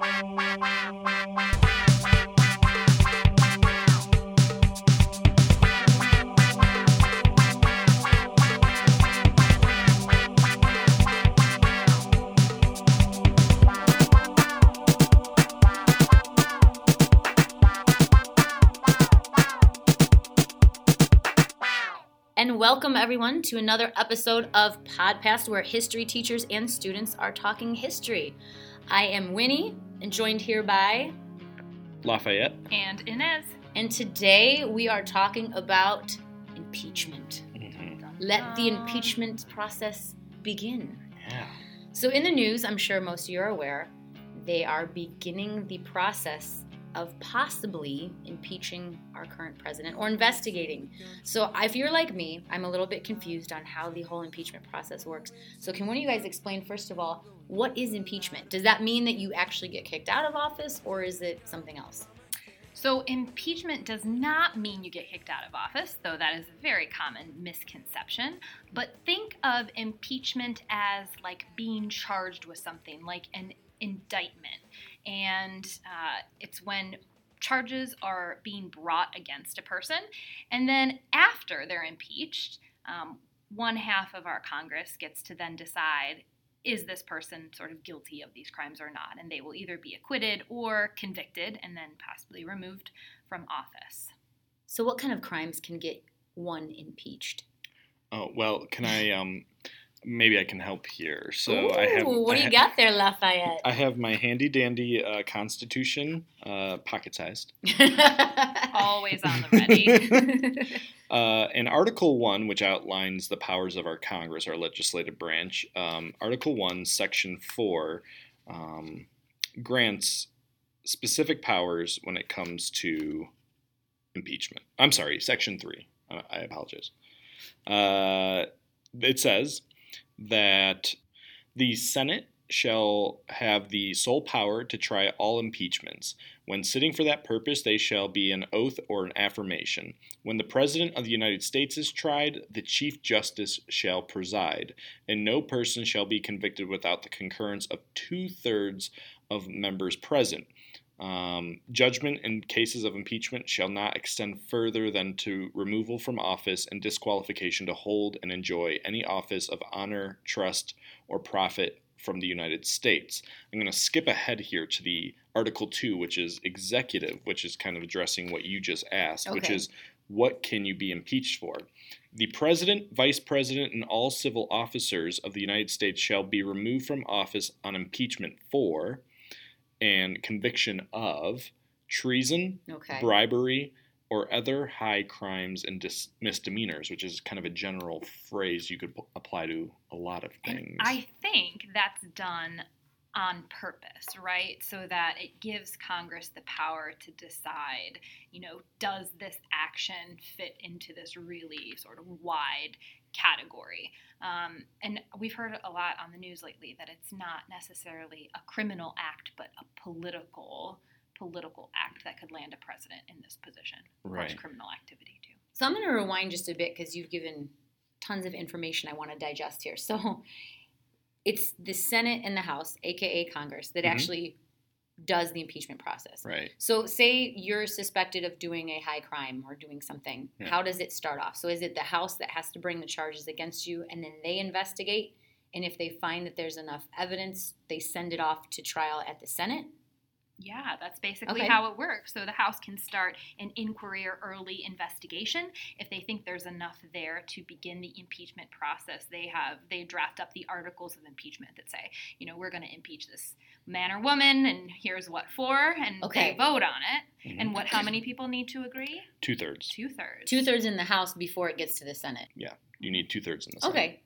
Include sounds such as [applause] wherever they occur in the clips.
wow. Welcome everyone to another episode of Podcast where history teachers and students are talking history. I am Winnie and joined here by Lafayette. And Inez. And today we are talking about impeachment. Mm-hmm. Let the impeachment process begin. Yeah. So, in the news, I'm sure most of you are aware, they are beginning the process of possibly impeaching our current president or investigating. So, if you're like me, I'm a little bit confused on how the whole impeachment process works. So, can one of you guys explain, first of all, what is impeachment? Does that mean that you actually get kicked out of office or is it something else? So, impeachment does not mean you get kicked out of office, though that is a very common misconception. But think of impeachment as like being charged with something, like an indictment. And uh, it's when charges are being brought against a person. And then after they're impeached, um, one half of our Congress gets to then decide is this person sort of guilty of these crimes or not? And they will either be acquitted or convicted and then possibly removed from office. So, what kind of crimes can get one impeached? Oh well, can I um maybe I can help here. So Ooh, I have what do you ha- got there, Lafayette? I have my handy dandy uh, Constitution, uh, pocket sized. [laughs] Always on the ready. [laughs] Uh, in Article 1, which outlines the powers of our Congress, our legislative branch, um, Article 1, Section 4 um, grants specific powers when it comes to impeachment. I'm sorry, Section 3. I, I apologize. Uh, it says that the Senate shall have the sole power to try all impeachments. When sitting for that purpose, they shall be an oath or an affirmation. When the President of the United States is tried, the Chief Justice shall preside, and no person shall be convicted without the concurrence of two thirds of members present. Um, judgment in cases of impeachment shall not extend further than to removal from office and disqualification to hold and enjoy any office of honor, trust, or profit from the United States. I'm going to skip ahead here to the Article 2, which is executive, which is kind of addressing what you just asked, which is what can you be impeached for? The President, Vice President, and all civil officers of the United States shall be removed from office on impeachment for and conviction of treason, okay. bribery, or other high crimes and dis- misdemeanors, which is kind of a general phrase you could p- apply to a lot of And things. I think that's done on purpose, right? So that it gives Congress the power to decide, you know, does this action fit into this really sort of wide category? Um, and we've heard a lot on the news lately that it's not necessarily a criminal act, but a political political act that could land a president in this position. Of Right. criminal activity too. So I'm going to rewind just a bit because you've given tons of information I want to digest here. So it's the Senate and the House, aka Congress, that Mhm. actually does the impeachment process. right. So say you're suspected of doing a high crime or doing something. Yeah. How does it start off? So is it the House that has to bring the charges against you and then they investigate? And if they find that there's enough evidence, they send it off to trial at the Senate? Yeah, that's basically Okay. how it works. So the House can start an inquiry or early investigation if they think there's enough there to begin the impeachment process. They have they draft up the articles of impeachment that say, you know, we're going to impeach this man or woman, and here's what for, and Okay. they vote on it. Mhm. And what? How many people need to agree? Two thirds. Two thirds. Two thirds in the House before it gets to the Senate. Yeah, you need two thirds in the Senate. Okay.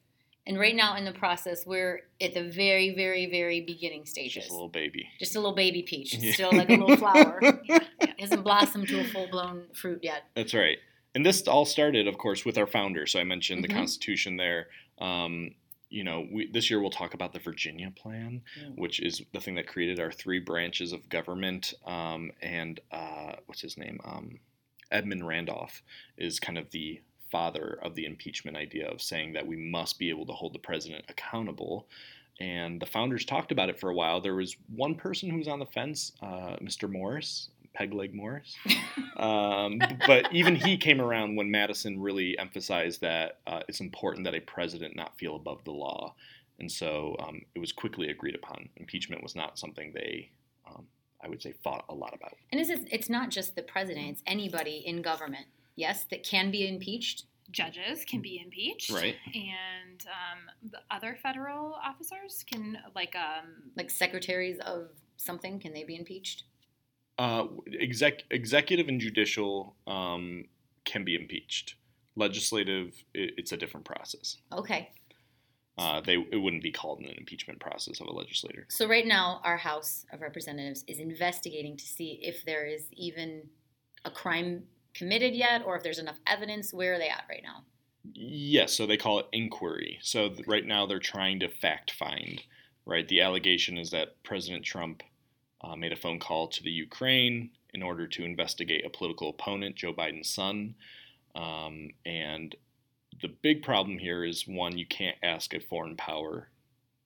And right now in the process, we're at the very, very, very beginning stages. just a little baby. Just a little baby peach. Yeah. still like a little [laughs] flower. Yeah, yeah. hasn't blossomed to a full blown fruit yet. That's right. And this all started, of course, with our founder. So I mentioned Mhm. the Constitution there. Um, you know, we, this year we'll talk about the Virginia Plan, which is the thing that created our three branches of government. Um, and uh, what's his name? Um, Edmund Randolph is kind of the father of the impeachment idea of saying that we must be able to hold the president accountable. and the founders talked about it for a while. There was one person who was on the fence, uh, Mr. Morris, Pegleg Morris. [laughs] um, but even he came around when Madison really emphasized that uh, it's important that a president not feel above the law. And so um, it was quickly agreed upon. Impeachment was not something they, um, I would say, fought a lot about. And it's, it's not just the president, it's anybody in government, yes, that can be impeached. Judges can be impeached, Right. And um, the other federal officers can, like, um, Like secretaries of something, can they be impeached? Uh, exec- executive and judicial um, can be impeached. Legislative, it, it's a different process. Okay. Uh, they it wouldn't be called an impeachment process of a legislator. So right now, our House of Representatives is investigating to see if there is even a crime committed yet, or if there's enough evidence. Where are they at right now? Yes, so they call it inquiry. So th- right now they're trying to fact find. Right, the allegation is that President Trump uh, made a phone call to the Ukraine in order to investigate a political opponent, Joe Biden's son, um, and the big problem here is one, you can't ask a foreign power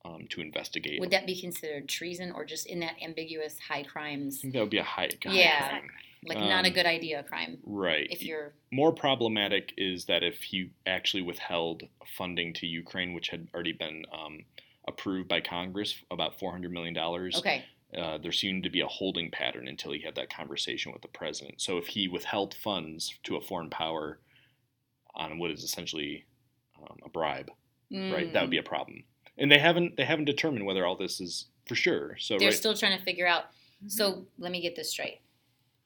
um, to investigate. Would that be considered treason, or just in that ambiguous high crimes? I think that would be a high, high Yeah. crime. Like not a Um, good idea crime? Right. If you're More problematic is that if he actually withheld funding to Ukraine, which had already been um, approved by Congress, about $400 million, okay, uh, there seemed to be a holding pattern until he had that conversation with the president. So if he withheld funds to a foreign power on what is essentially um, a bribe, right, that would be Mm. a problem. And they haven't they haven't determined whether all this is for sure. So They're right, still trying to figure out. Mm-hmm. So let me get this straight.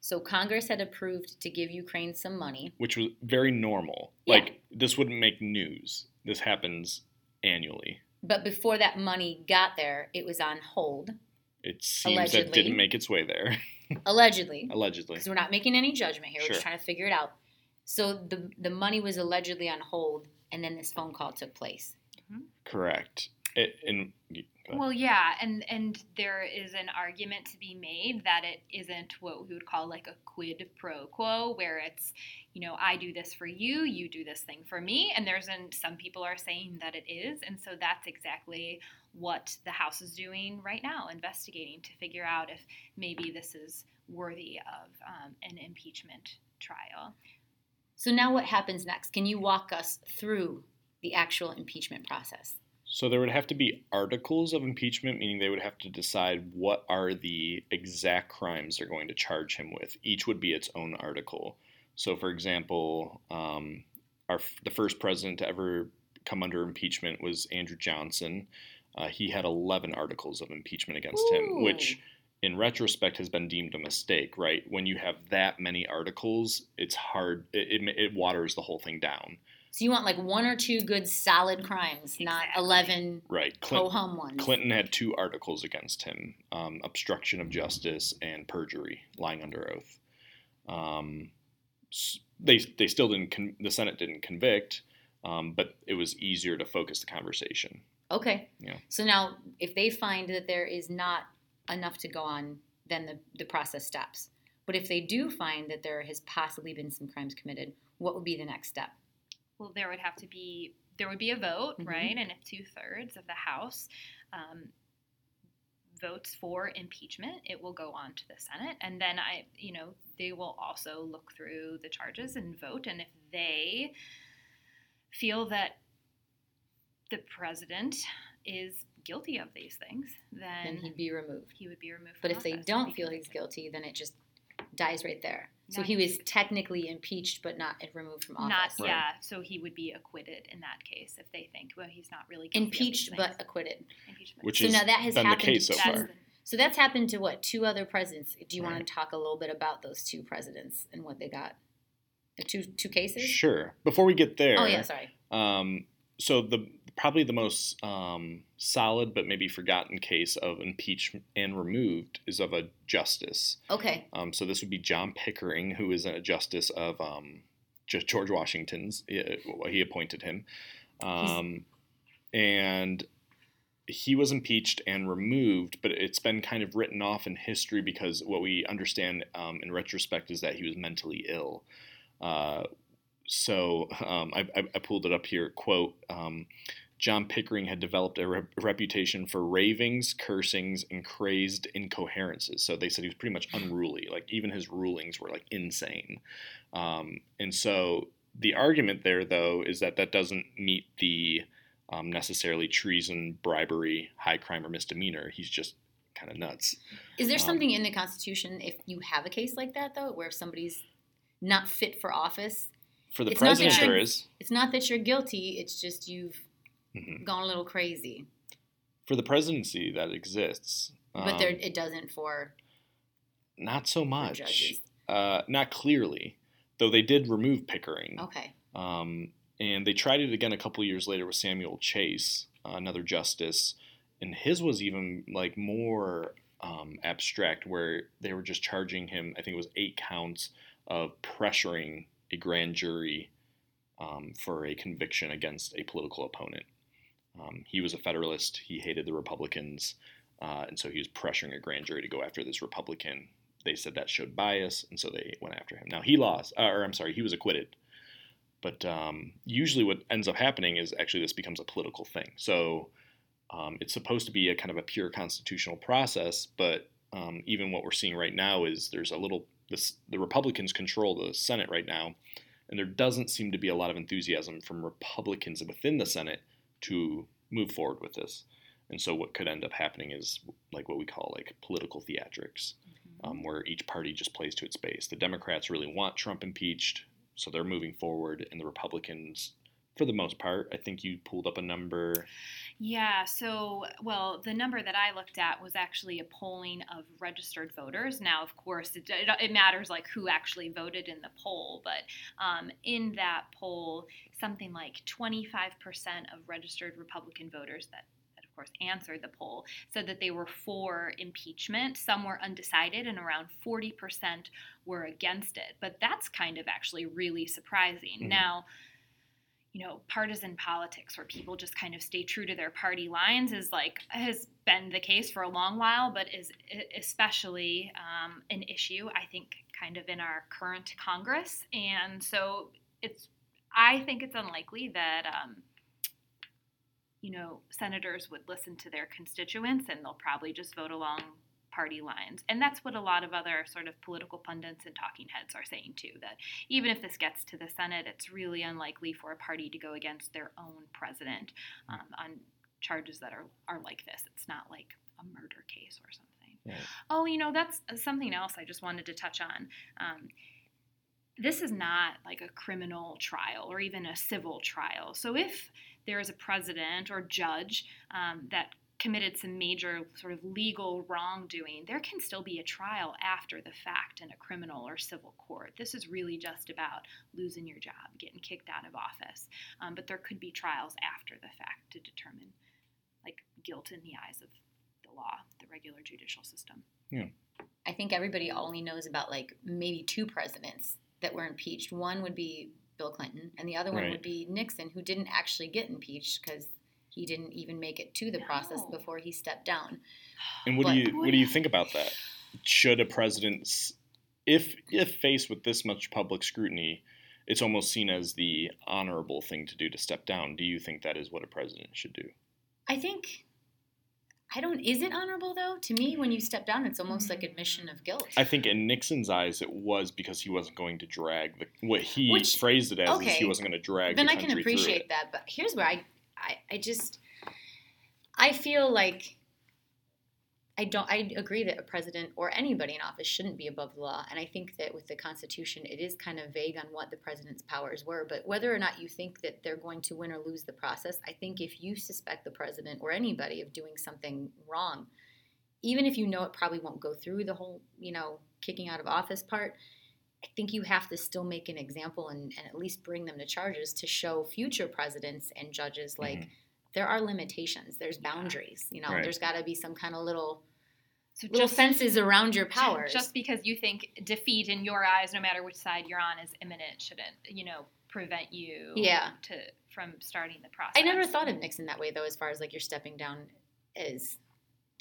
So Congress had approved to give Ukraine some money. which was very normal. Yeah. Like this wouldn't make news. This happens annually. But before that money got there, it was on hold, It seems that didn't make its way there, [laughs] allegedly, allegedly. because we're not making any judgment here. We're just trying to figure it out. So the the money was allegedly on hold, and then this phone call took place. Mm-hmm. Correct. It, and ahead. Well, yeah, and and there is an argument to be made that it isn't what we would call like a quid pro quo, where it's, you know, I do this for you, you do this thing for me, and there's an some people are saying that it is, and so that's exactly what the House is doing right now, investigating to figure out if maybe this is worthy of um, an impeachment trial. So now what happens next? Can you walk us through the actual impeachment process? So there would have to be articles of impeachment, meaning they would have to decide what are the exact crimes they're going to charge him with. Each would be its own article. So, for example, um, our the first president to ever come under impeachment was Andrew Johnson. Uh, he had 11 articles of impeachment against him, which, in retrospect, has been deemed a mistake. Right? When you have that many articles, it's hard. It, it, it waters the whole thing down. So you want like one or two good solid crimes, not eleven Right? ho Clint, hum ones. Clinton had two articles against him: um, obstruction of justice and perjury, lying under oath. Um, they they still didn't. Con- the Senate didn't convict, um, but it was easier to focus the conversation. Okay. Yeah. So now, if they find that there is not enough to go on, then the, the process stops. But if they do find that there has possibly been some crimes committed, what would be the next step? Well, there would have to be there would be a vote, Mhm. right? And if two thirds of the House um, votes for impeachment, it will go on to the Senate, and then I, you know, they will also look through the charges and vote. And if they feel that the president is guilty of these things, Then then he'd be removed. he would be removed. But if they don't feel he's guilty, then it just dies right there. So Not- he was technically impeached, but not removed from Not office. Right. yeah, so he would be acquitted in that case if they think well he's not really guilty of these Impeached but acquitted. impeachment. Which So has now that has been the happened- case so That's far. the- So that's happened to what? Two other presidents. Do you want to talk a little bit about those two presidents and what they got? The two two cases? Sure. Before we get there, Oh yeah, sorry. Um, so the probably the most um, solid but maybe forgotten case of impeached and removed is of a justice. Okay. Um, so this would be John Pickering, who is a justice of um, George Washington's. He, appointed him, um, and he was impeached and removed. But it's been kind of written off in history because what we understand um, in retrospect is that he was mentally ill. Uh, so [laughs] um, I, I, I pulled it up here. Quote. Um, John Pickering had developed a re- reputation for ravings, cursings, and crazed incoherences. So they said he was pretty much unruly. Like even his rulings were like insane. Um, and so the argument there, though, is that that doesn't meet the um, necessarily treason, bribery, high crime, or misdemeanor. He's just kind of nuts. Is there Um, something in the Constitution if you have a case like that though, where if somebody's not fit for office? For the president, there is. It's not that you're guilty; it's just you've Mhm. gone a little crazy. For the presidency, that exists. but there, Um, it doesn't for, not so much. Uh, not clearly, though they did remove Pickering. Okay. Um, and they tried it again a couple years later with Samuel Chase, uh, another justice, and his was even like more um, abstract, where they were just charging him. I think it was eight counts of pressuring a grand jury um, for a conviction against a political opponent. Um, he was a Federalist. He hated the Republicans, uh, and so he was pressuring a grand jury to go after this Republican. They said that showed bias, and so they went after him. Now he lost, uh, or I'm sorry, he was acquitted. But um, usually, what ends up happening is actually this becomes a political thing. So um, it's supposed to be a kind of a pure constitutional process, but um, even what we're seeing right now is there's a little this, the Republicans control the Senate right now, and there doesn't seem to be a lot of enthusiasm from Republicans within the Senate to move forward with this. And so what could end up happening is like what we call like political theatrics, um, where each party just plays to its base. The Democrats really want Trump impeached, so they're moving forward, and the Republicans, for the most part, I think you pulled up a number. Yeah, so, well, the number that I looked at was actually a polling of registered voters. Now, of course, it, it, it matters like who actually voted in the poll, but um, in that poll, something like 25% of registered Republican voters that that of course answered the poll said that they were for impeachment. Some were undecided, and around 40% were against it. But that's kind of actually really surprising. Mhm. Now, you know, partisan politics where people just kind of stay true to their party lines is like has been the case for a long while, but is especially um, an issue, I think, kind of in our current Congress. And so it's, I think it's unlikely that, um, you know, senators would listen to their constituents and they'll probably just vote along party lines. And that's what a lot of other sort of political pundits and talking heads are saying too that even if this gets to the Senate, it's really unlikely for a party to go against their own president um, on charges that are, are like this. It's not like a murder case or something. Right. Oh, you know, that's something else I just wanted to touch on. Um, this is not like a criminal trial or even a civil trial. So if there is a president or judge um, that committed some major sort of legal wrongdoing, there can still be a trial after the fact in a criminal or civil court. This is really just about losing your job, getting kicked out of office. Um, but there could be trials after the fact to determine like guilt in the eyes of the law, the regular judicial system. Yeah. I think everybody only knows about like maybe two presidents that were impeached. One would be Bill Clinton, and the other one Right. would be Nixon, who didn't actually get impeached because he didn't even make it to the process before he stepped down. And what But- do you what do you think about that? [sighs] Should a president, if if faced with this much public scrutiny, it's almost seen as the honorable thing to do to step down. Do you think that is what a president should do? I think. I don't. Is it honorable though? To me, when you step down, it's almost like Mm. admission of guilt. I think in Nixon's eyes, it was because he wasn't going to drag the what he Which- phrased it as is okay. he wasn't going to drag. then the I can appreciate that. But here's where I, I, I just, I feel like I don't. I agree that a president or anybody in office shouldn't be above the law, and I think that with the Constitution, it is kind of vague on what the president's powers were. But whether or not you think that they're going to win or lose the process, I think if you suspect the president or anybody of doing something wrong, even if you know it probably won't go through the whole, you know, kicking out of office part, I think you have to still make an example and, and at least bring them to charges to show future presidents and judges like Mhm. there are limitations, there's boundaries. You know, Right. there's got to be some kind of little So little just fences around your powers. Just because you think defeat in your eyes, no matter which side you're on, is imminent, shouldn't you know prevent you Yeah. to from starting the process. I never thought of Nixon that way though, as far as like you're stepping down as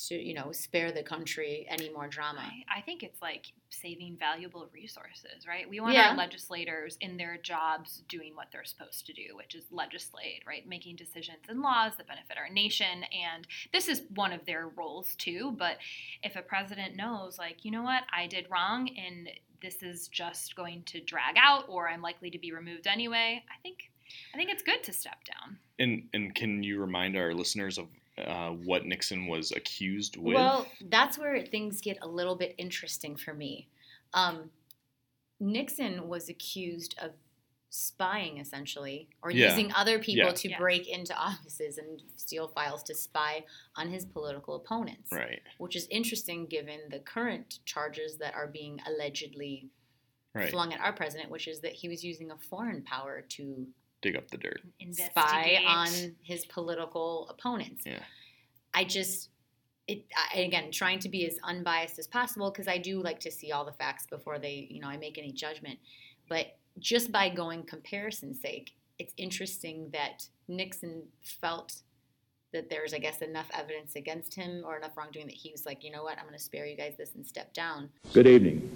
to you know spare the country any more drama. I, I think it's like saving valuable resources, right? We want Yeah. our legislators in their jobs doing what they're supposed to do, which is legislate, right? Making decisions and laws that benefit our nation. And this is one of their roles too. But if a president knows, like, you know what, I did wrong and this is just going to drag out or I'm likely to be removed anyway, I think I think it's good to step down. And and can you remind our listeners of uh, what Nixon was accused with? Well, that's where things get a little bit interesting for me. Um, Nixon was accused of spying, essentially, or Yeah. using other people Yeah. to Yeah. break into offices and steal files to spy on his political opponents. right, Which is interesting given the current charges that are being allegedly right. flung at our president, which is that he was using a foreign power to Dig up the dirt. spy on his political opponents. Yeah. I just it I, again trying to be as unbiased as possible because I do like to see all the facts before they you know I make any judgment. But just by going comparison's sake, it's interesting that Nixon felt that there's I guess enough evidence against him or enough wrongdoing that he was like, you know what, I'm going to spare you guys this and step down. Good evening.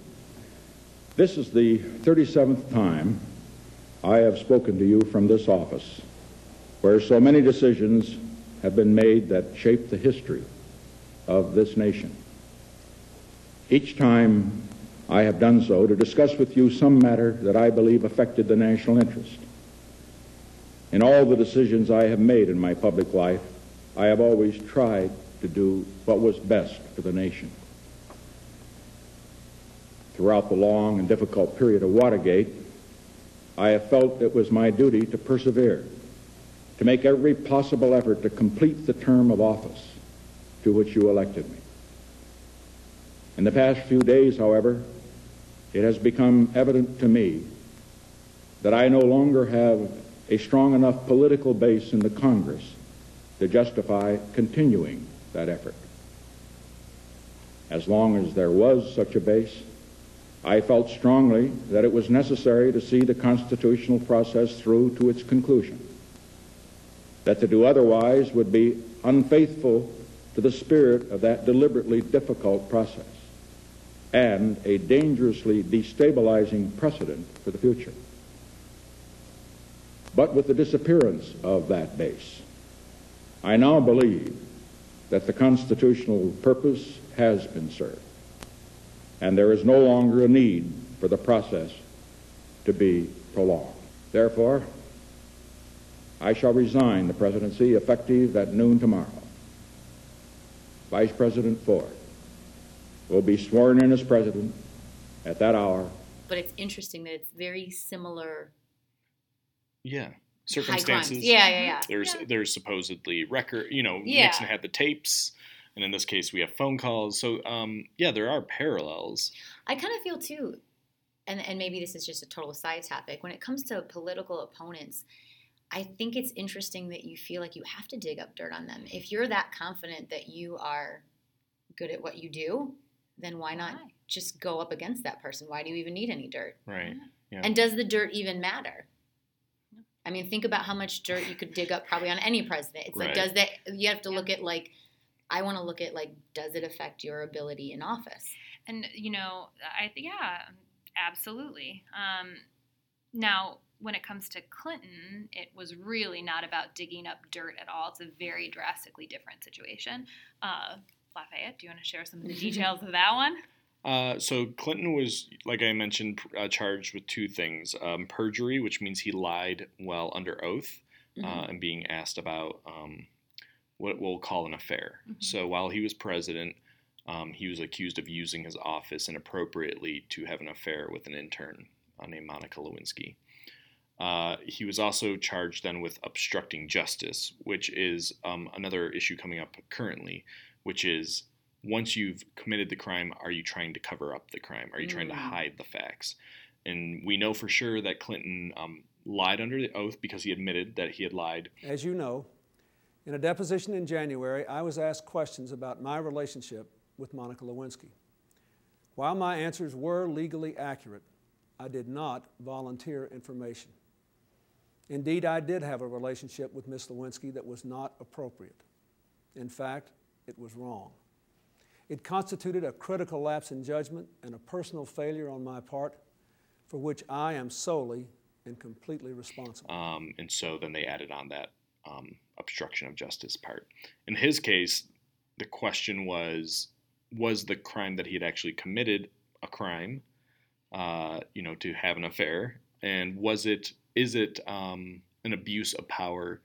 This is the 37th time I have spoken to you from this office, where so many decisions have been made that shape the history of this nation. Each time I have done so to discuss with you some matter that I believe affected the national interest. In all the decisions I have made in my public life, I have always tried to do what was best for the nation throughout the long and difficult period of Watergate, I have felt it was my duty to persevere, to make every possible effort to complete the term of office to which you elected me. In the past few days, however, it has become evident to me that I no longer have a strong enough political base in the Congress to justify continuing that effort. As long as there was such a base, I felt strongly that it was necessary to see the constitutional process through to its conclusion. That to do otherwise would be unfaithful to the spirit of that deliberately difficult process and a dangerously destabilizing precedent for the future. But with the disappearance of that base, I now believe that the constitutional purpose has been served and there is no longer a need for the process to be prolonged. Therefore, I shall resign the presidency effective at noon tomorrow. Vice President Ford will be sworn in as president at that hour. But it's interesting that it's very similar Yeah, high circumstances. Yeah, yeah, yeah. There's Yeah. there's supposedly record. You know, Yeah. Nixon had the tapes, and in this case, we have phone calls. So, um, yeah, there are parallels. I kind of feel too, and and maybe this is just a total side topic. When it comes to political opponents, I think it's interesting that you feel like you have to dig up dirt on them. If you're that confident that you are good at what you do, then why not Why? just go up against that person? Why do you even need any dirt? Right. Yeah. And does the dirt even matter? I mean, think about how much dirt you could dig up probably on any president. It's like, does that, you have to look at like, I want to look at like, does it affect your ability in office? And you know, I think yeah, absolutely. Um, now, when it comes to Clinton, it was really not about digging up dirt at all. It's a very drastically different situation. Uh, Lafayette, do you want to share some of the [laughs] details of that one? Uh, so Clinton was, like I mentioned, uh, charged with two things: um, perjury, which means he lied while under oath, uh, Mhm. and being asked about um, what we'll call an affair. Mhm. So while he was president, um, he was accused of using his office inappropriately to have an affair with an intern uh, named Monica Lewinsky. Uh, he was also charged then with obstructing justice, which is um, another issue coming up currently, which is once you've committed the crime, are you trying to cover up the crime? Are you trying to Mm. hide the facts? And we know for sure that Clinton um, lied under the oath because he admitted that he had lied. As you know, in a deposition in January, I was asked questions about my relationship with Monica Lewinsky. While my answers were legally accurate, I did not volunteer information. Indeed, I did have a relationship with Miss Lewinsky that was not appropriate. In fact, it was wrong. It constituted a critical lapse in judgment and a personal failure on my part for which I am solely and completely responsible. Um, and so then they added on that um, obstruction of justice part. In his case, the question was was the crime that he had actually committed a crime, uh, you know, to have an affair, and was it is it um, an abuse of power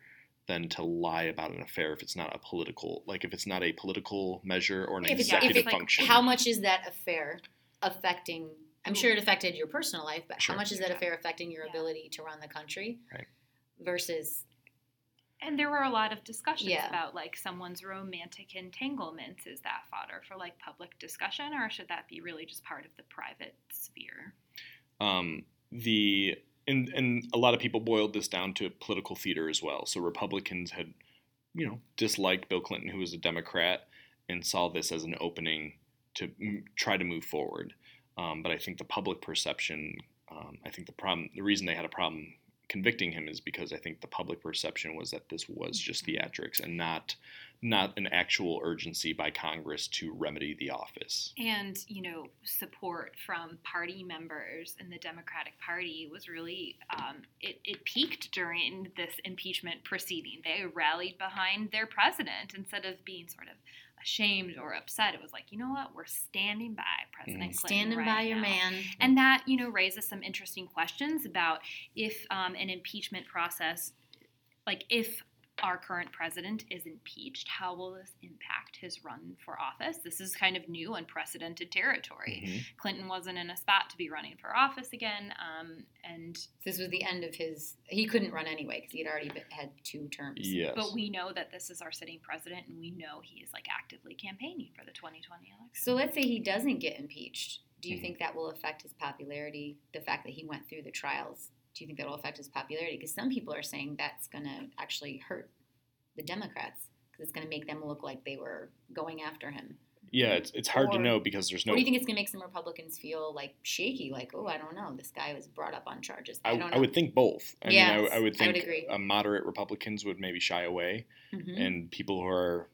then to lie about an affair if it's not a political like if it's not a political measure or an If it's, if executive it's function? how much is that affair affecting? I'm sure it affected your personal life, but Sure. how much is that affair affecting your Yeah. ability to run the country? Right. Versus, And there were a lot of discussions Yeah. about like someone's romantic entanglements. Is that fodder for like public discussion, or should that be really just part of the private sphere? um, the and and a lot of people boiled this down to political theater as well. So Republicans had, you know, disliked Bill Clinton, who was a Democrat, and saw this as an opening to m- try to move forward. Um, but I think the public perception, um, I think the problem, the reason they had a problem convicting him is because I think the public perception was that this was just theatrics and not not an actual urgency by Congress to remedy the office. And, you know, support from party members in the Democratic Party was really, um, it, it peaked during this impeachment proceeding. They rallied behind their president instead of being sort of ashamed or upset. It was like, you know what, we're standing by President Mhm. Clinton. standing right by your now. man. And that, you know, raises some interesting questions about if um, an impeachment process, like if our current president is impeached, how will this impact his run for office? This is kind of new, unprecedented territory. Mhm. Clinton wasn't in a spot to be running for office again, um, and This was the end of his. He couldn't run anyway because he had already been, had two terms. Yes. but we know that this is our sitting president, and we know he is like actively campaigning for the 2020 election. So let's say he doesn't get impeached. Do you Mhm. think that will affect his popularity? The fact that he went through the trials. Do you think that will affect his popularity? Because some people are saying that's going to actually hurt the Democrats because it's going to make them look like they were going after him. Yeah, it's it's hard to know because there's no Or do you think it's going to make some Republicans feel like shaky, like, oh, I don't know, this guy was brought up on charges. I, I, don't I would think both. I mean, I, I would would think uh, moderate Republicans would maybe shy away, Mhm. and people who are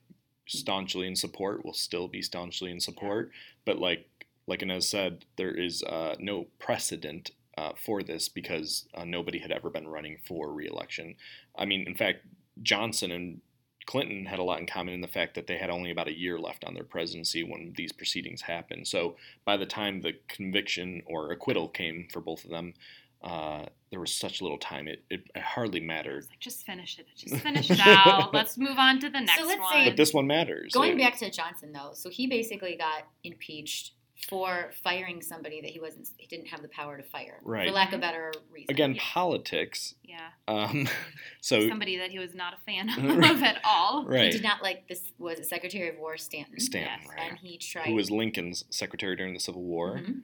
staunchly in support will still be staunchly in support. But like like Inez said, there is uh, no precedent uh, for this because uh, nobody had ever been running for reelection. I mean, in fact, Johnson and Clinton had a lot in common in the fact that they had only about a year left on their presidency when these proceedings happened. So by the time the conviction or acquittal came for both of them, uh, there was such little time. It, it, it hardly mattered. Like, just finish it. Just finish it [laughs] out. Let's move on to the next let's one. say- But this one matters. Going It- back to Johnson, though, so he basically got impeached for firing somebody that he wasn't, he didn't have the power to fire, Right. for lack of better reason. again, Yeah. politics. yeah, Um, [laughs] so somebody that he was not a fan [laughs] of at all [laughs] right He did not like this. Was it Secretary of War Stanton? Stanton, Yes, right, and he tried. who was Lincoln's secretary during the Civil War. Mhm. Mhm.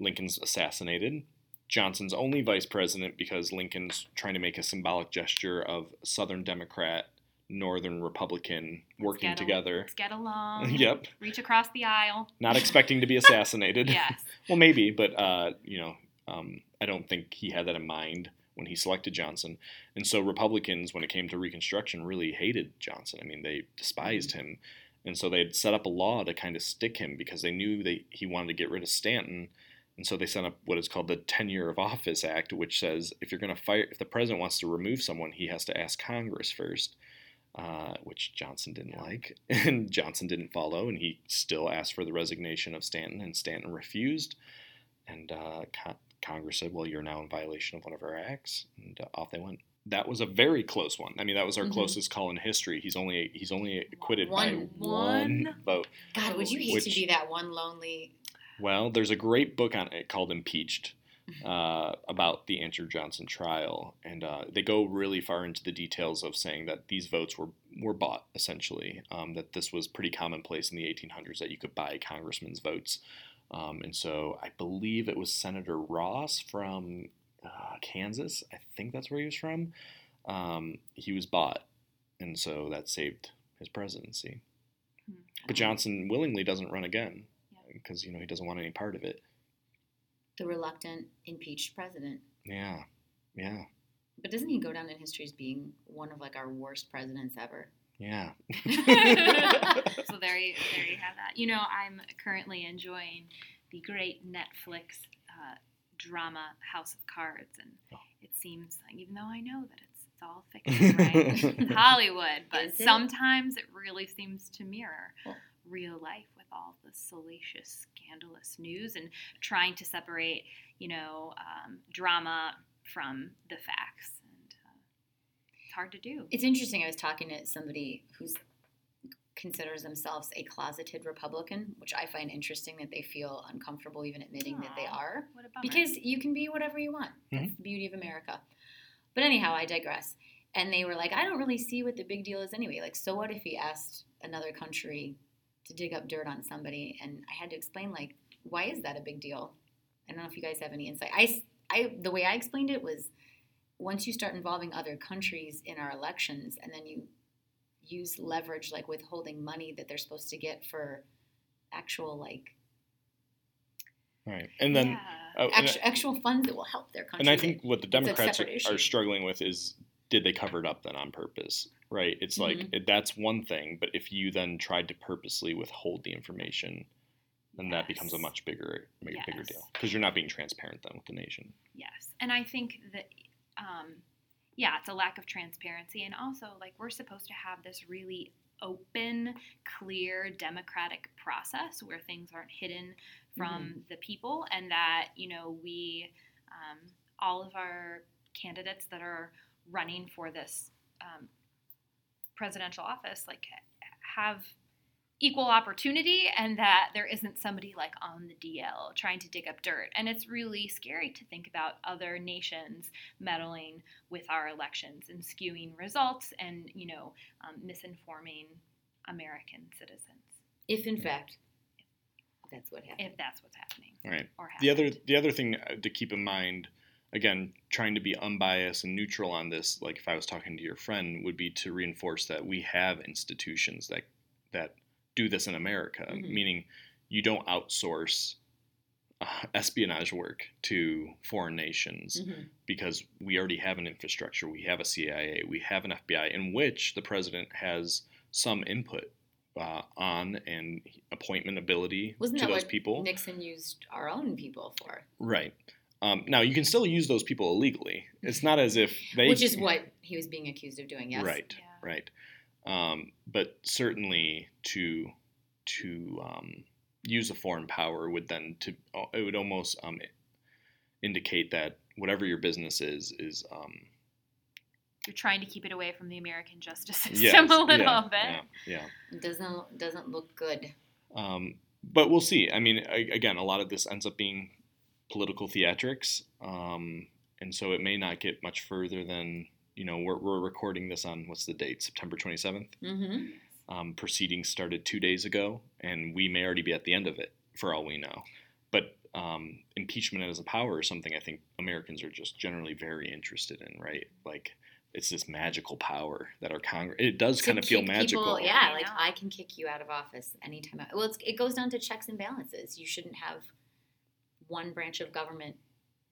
Lincoln's assassinated. Johnson's only vice president because Lincoln's trying to make a symbolic gesture of Southern Democrat, Northern Republican working al- together. Let's get along. [laughs] Yep, Reach across the aisle. not [laughs] expecting to be assassinated. Yes. [laughs] Well, maybe, but uh, you know, um, I don't think he had that in mind when he selected Johnson. And so Republicans, when it came to Reconstruction, really hated Johnson. I mean, they despised him, and so they had set up a law to kind of stick him because they knew they he wanted to get rid of Stanton. And so they set up what is called the Tenure of Office Act, which says if you're going to fire, if the president wants to remove someone, he has to ask Congress first. Uh, which Johnson didn't like, [laughs] and Johnson didn't follow, and he still asked for the resignation of Stanton, and Stanton refused. And uh, co- Congress said, "Well, you're now in violation of one of our acts," and uh, off they went. That was a very close one. I mean, that was our Mhm. closest call in history. He's only he's only acquitted One- by one one vote. God, would you hate to be that one lonely? Well, there's a great book on it called Impeached Mm-hmm. [laughs] uh, about the Andrew Johnson trial, and uh, they go really far into the details of saying that these votes were were bought essentially. Um, that this was pretty commonplace in the 1800s that you could buy congressmen's votes, um, and so I believe it was Senator Ross from uh, Kansas. I think that's where he was from. Um, he was bought, and so that saved his presidency. Hmm. But Johnson willingly doesn't run again Yeah. because you know he doesn't want any part of it. The reluctant impeached president. Yeah, yeah. But doesn't he go down in history as being one of like our worst presidents ever? Yeah. [laughs] [laughs] so there you there you have that. You know, I'm currently enjoying the great Netflix uh, drama House of Cards, and Oh. it seems like even though I know that it's it's all [laughs] fiction, right? Hollywood, but it? sometimes it really seems to mirror Well- real life with all the salacious, scandalous news and trying to separate, you know, um, drama from the facts. And uh, it's hard to do. It's interesting. I was talking to somebody who's considers themselves a closeted Republican, which I find interesting that they feel uncomfortable even admitting that they are. What a bummer. Because you can be whatever you want. That's the beauty of America. But anyhow, I digress. And they were like, I don't really see what the big deal is anyway. Like, so what if he asked another country to dig up dirt on somebody? And I had to explain, like, why is that a big deal? I don't know if you guys have any insight. I, I the way I explained it was once you start involving other countries in our elections and then you use leverage like withholding money that they're supposed to get for actual like Right. And then, Yeah. uh, and, actual, actual funds that will help their country. and I think what the Democrats separate are, issue. are struggling with is did they cover it up then on purpose? Right. It's like Mhm. it, that's one thing, but if you then tried to purposely withhold the information, then that becomes a much bigger, bigger, bigger deal because you're not being transparent then with the nation. Yes, and I think that, um, yeah, it's a lack of transparency, and also like we're supposed to have this really open, clear, democratic process where things aren't hidden from the people, and that you know we, um, all of our candidates that are running for this um, presidential office, like have equal opportunity and that there isn't somebody like on the DL trying to dig up dirt. And it's really scary to think about other nations meddling with our elections and skewing results and, you know, um, misinforming American citizens, if in fact that's what happened. if that's what's happening Right. or The other the other thing uh, to keep in mind, again, trying to be unbiased and neutral on this, like if I was talking to your friend, would be to reinforce that we have institutions that that do this in America, Mhm. meaning you don't outsource uh, [laughs] espionage work to foreign nations Mhm. because we already have an infrastructure. We have a CIA, we have an FBI, in which the president has some input uh, on and appointment ability Wasn't to that those what people. Nixon used our own people for? Right. Um, now you can still use those people illegally. It's not as if they. Which is what he was being accused of doing, yes. Right. Yeah. Right. Um, but certainly to to um, use a foreign power would then to it would almost um, indicate that whatever your business is is um, You're trying to keep it away from the American justice system yes, [laughs] a little yeah, bit. Yeah. yeah. It doesn't doesn't look good. Um, but we'll see. I mean, again, a lot of this ends up being political theatrics, um, and so it may not get much further than you know. We're, we're recording this on what's the date? September twenty seventh. Mm-hmm. Um, proceedings started two days ago, and we may already be at the end of it for all we know. But um, impeachment as a power is something I think Americans are just generally very interested in, right? Like it's this magical power that our Congress. It does kind of feel magical. yeah, like. I can kick you out of office anytime. I, well, it's, it goes down to checks and balances. You shouldn't have one branch of government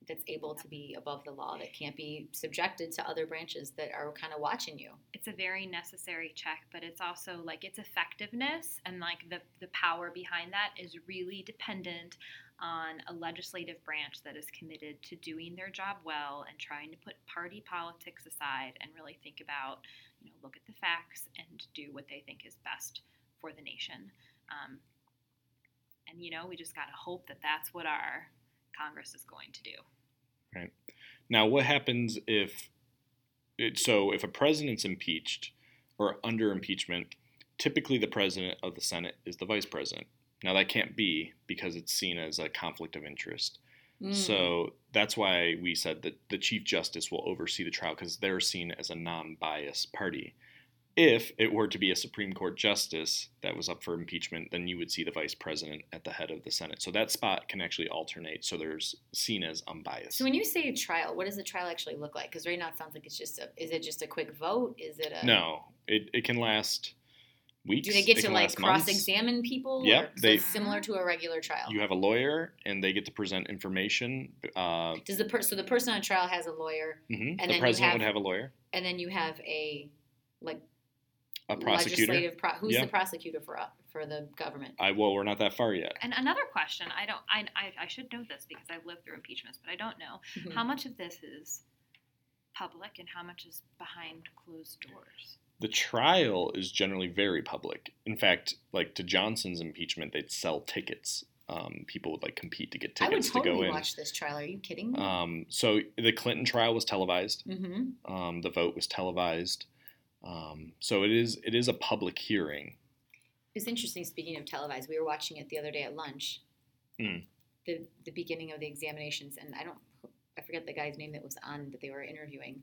that's able to be above the law that can't be subjected to other branches that are kind of watching you. it's a very necessary check, but it's also like its effectiveness and like the, the power behind that is really dependent on a legislative branch that is committed to doing their job well and trying to put party politics aside and really think about, you know, look at the facts and do what they think is best for the nation. Um, and, you know, we just got to hope that that's what our Congress is going to do. Right. Now, what happens if it, so if a president's impeached or under impeachment, typically the president of the Senate is the vice president. Now that can't be because it's seen as a conflict of interest. Mm. So that's why we said that the chief justice will oversee the trial because they're seen as a non-biased party. If it were to be a Supreme Court justice that was up for impeachment, then you would see the vice president at the head of the Senate. So that spot can actually alternate. So there's seen as unbiased. So when you say a trial, what does the trial actually look like? Because right now it sounds like it's just a. Is it just a quick vote? Is it a? No, it, it can last weeks. Do they get it to like cross-examine people? Yeah, so they- similar to a regular trial. You have a lawyer, and they get to present information. Uh, Does the per- so the person on trial has a lawyer, mhm. And The president have- would have a lawyer. and then you have a like A prosecutor. legislative pro- who's Yeah. the prosecutor for uh, for the government? I well, we're not that far yet. And another question, I don't, I, I, I should know this because I've lived through impeachments, but I don't know Mhm. how much of this is public and how much is behind closed doors. The trial is generally very public. In fact, like to Johnson's impeachment, they'd sell tickets. Um, people would like compete to get I would tickets to go totally in. watch this trial. Are you kidding me? Um, so the Clinton trial was televised. mm-hmm. Um, the vote was televised. Um, so it is it is a public hearing. It's interesting. Speaking of televised, we were watching it the other day at lunch. Mm. The the beginning of the examinations, and I don't, I forget the guy's name that was on that they were interviewing.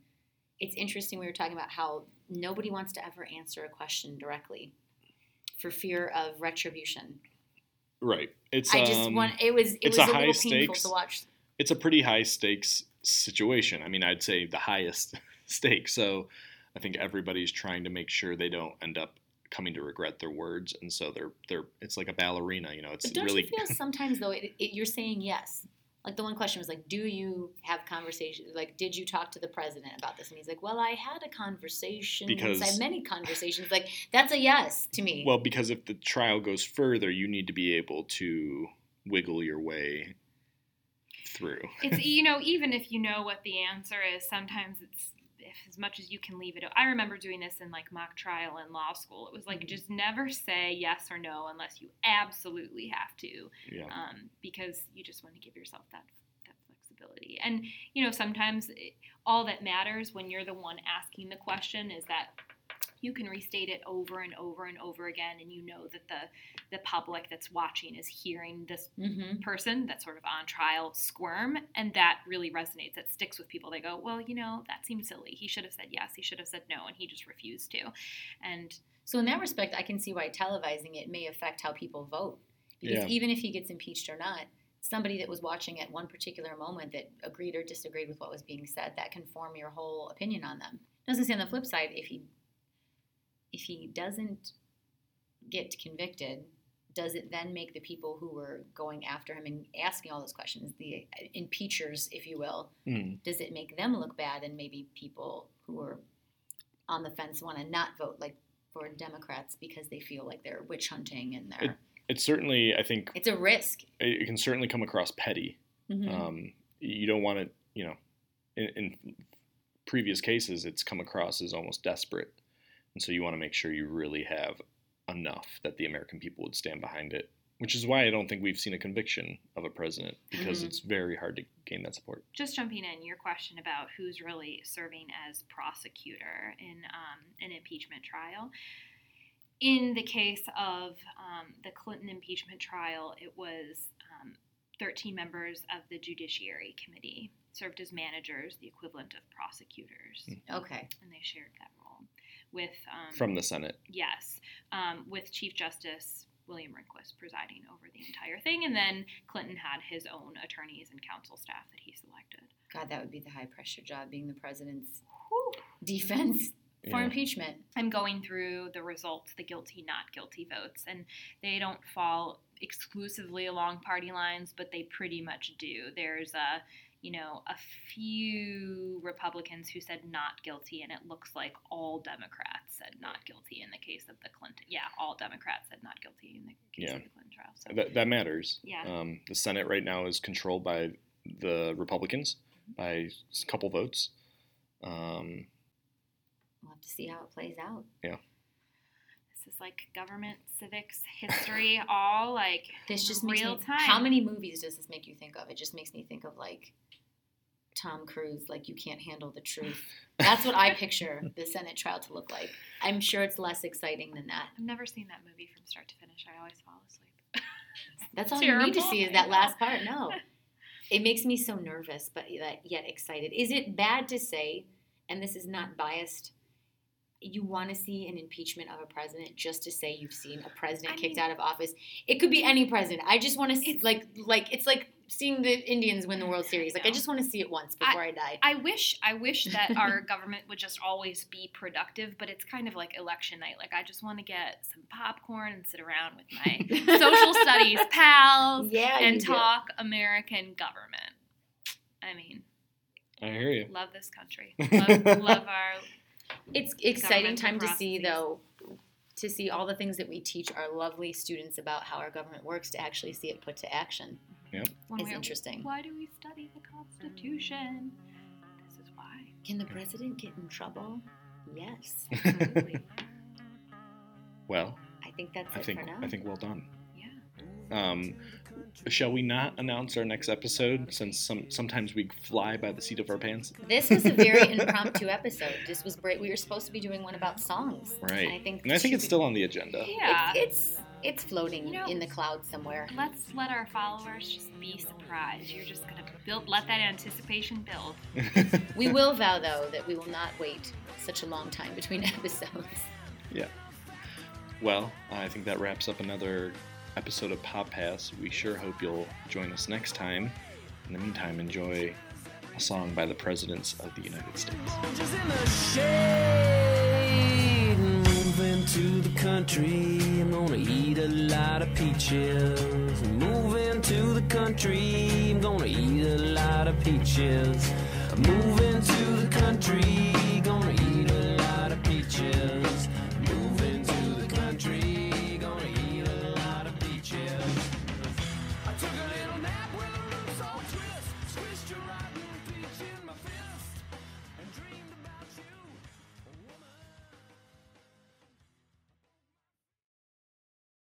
It's interesting. We were talking about how nobody wants to ever answer a question directly, for fear of retribution. Right. It's I just um, want. It was. It it's was a a, high little painful stakes- to watch. it's a pretty high stakes situation. I mean, I'd say the highest [laughs] stake. So I think everybody's trying to make sure they don't end up coming to regret their words, and so they're they're it's like a ballerina. You know, it's But don't really you feel [laughs] sometimes though it, it, you're saying yes? Like the one question was like, "Do you have conversations? Like, did you talk to the president about this?" And he's like, "Well, I had a conversation. Because- I had many conversations. Like, that's a yes to me." well because if the trial goes further, you need to be able to wiggle your way through. It's [laughs] you know even if you know what the answer is, sometimes it's if as much as you can leave it. I remember doing this in like mock trial in law school. It was like Mhm. just never say yes or no unless you absolutely have to, Yeah. um, because you just want to give yourself that that flexibility. And you know sometimes it, all that matters when you're the one asking the question is that you can restate it over and over and over again, and you know that the the public that's watching is hearing this mm-hmm. person that's sort of on trial squirm and that really resonates that sticks with people they go well you know that seems silly he should have said yes he should have said no and he just refused to and So in that respect, I can see why televising it may affect how people vote. Because Yeah. even if he gets impeached or not, somebody that was watching at one particular moment that agreed or disagreed with what was being said, that can form your whole opinion on them. doesn't gonna say on the flip side, if he if he doesn't get convicted, does it then make the people who were going after him and asking all those questions, the impeachers, if you will, Mm. does it make them look bad and maybe people who are on the fence want to not vote like for Democrats because they feel like they're witch hunting and they're It's certainly, I think, it's a risk. it it can certainly come across petty. Mhm. Um, you don't want to, you know, in, in previous cases, it's come across as almost desperate. And so you want to make sure you really have enough that the American people would stand behind it, which is why I don't think we've seen a conviction of a president because Mhm. it's very hard to gain that support. just jumping in your question about who's really serving as prosecutor in um, an impeachment trial in the case of um, the clinton impeachment trial it was um, 13 members of the judiciary committee served as managers the equivalent of prosecutors Okay. and they shared that role with um, From the Senate. Yes, um, with Chief Justice William Rehnquist presiding over the entire thing, and then Clinton had his own attorneys and counsel staff that he selected. God, that would be the high pressure job being the president's defense for Yeah. impeachment. I'm going through the results, the guilty, not guilty votes, and they don't fall exclusively along party lines, but they pretty much do. There's a you know, a few Republicans who said not guilty, and it looks like all Democrats said not guilty in the case of the Clinton. Yeah, all Democrats said not guilty in the case Yeah. of the Clinton trial. So That, that matters. Yeah. Um, the Senate right now is controlled by the Republicans by a couple votes. Um, We'll have to see how it plays out. Yeah. This is like government, civics, history, all like This just in makes real me. time. How many movies does this make you think of? It just makes me think of like Tom Cruise, like you can't handle the truth. That's what I picture [laughs] the Senate trial to look like. I'm sure it's less exciting than that. I've never seen that movie from start to finish. I always fall asleep. [laughs] That's all you need to see is that last part. No, it makes me so nervous, but yet yet excited. Is it bad to say, and this is not biased? You want to see an impeachment of a president just to say you've seen a president I kicked mean- out of office. It could be any president. I just want to see like like it's like seeing the Indians win the World Series. Like I just want to see it once before I, die. I wish I wish that [laughs] our government would just always be productive, but it's kind of like election night. Like I just want to get some popcorn and sit around with my [laughs] social studies pals yeah, you and do. talk American government. I mean, I hear you. love this country. [laughs] Love, love our It's exciting governmental time to see though to see all the things that we teach our lovely students about how our government works to actually see it put to action. When It's interesting. Why do we study the Constitution? This is why. Can the president get in trouble? Yes. [laughs] Absolutely. Well, I think that's I it think for now. I think well done. yeah. Um, shall we not announce our next episode since some sometimes we fly by the seat of our pants? This was a very [laughs] impromptu episode. This was great. We were supposed to be doing one about songs. Right. I think And I think it's be- still on the agenda. Yeah. It's it's, it's floating You know- in the clouds somewhere. Let's let our followers just be surprised. You're just gonna build, let that anticipation build. [laughs] We will vow though that we will not wait such a long time between [laughs] episodes. yeah. Well, I think that wraps up another episode of Pop Pass. We sure hope you'll join us next time. In the meantime, enjoy a song by the presidents of the United States. Country. I'm gonna eat a lot of peaches. I'm Moving to the country. I'm gonna eat a lot of peaches. I'm Moving to the country.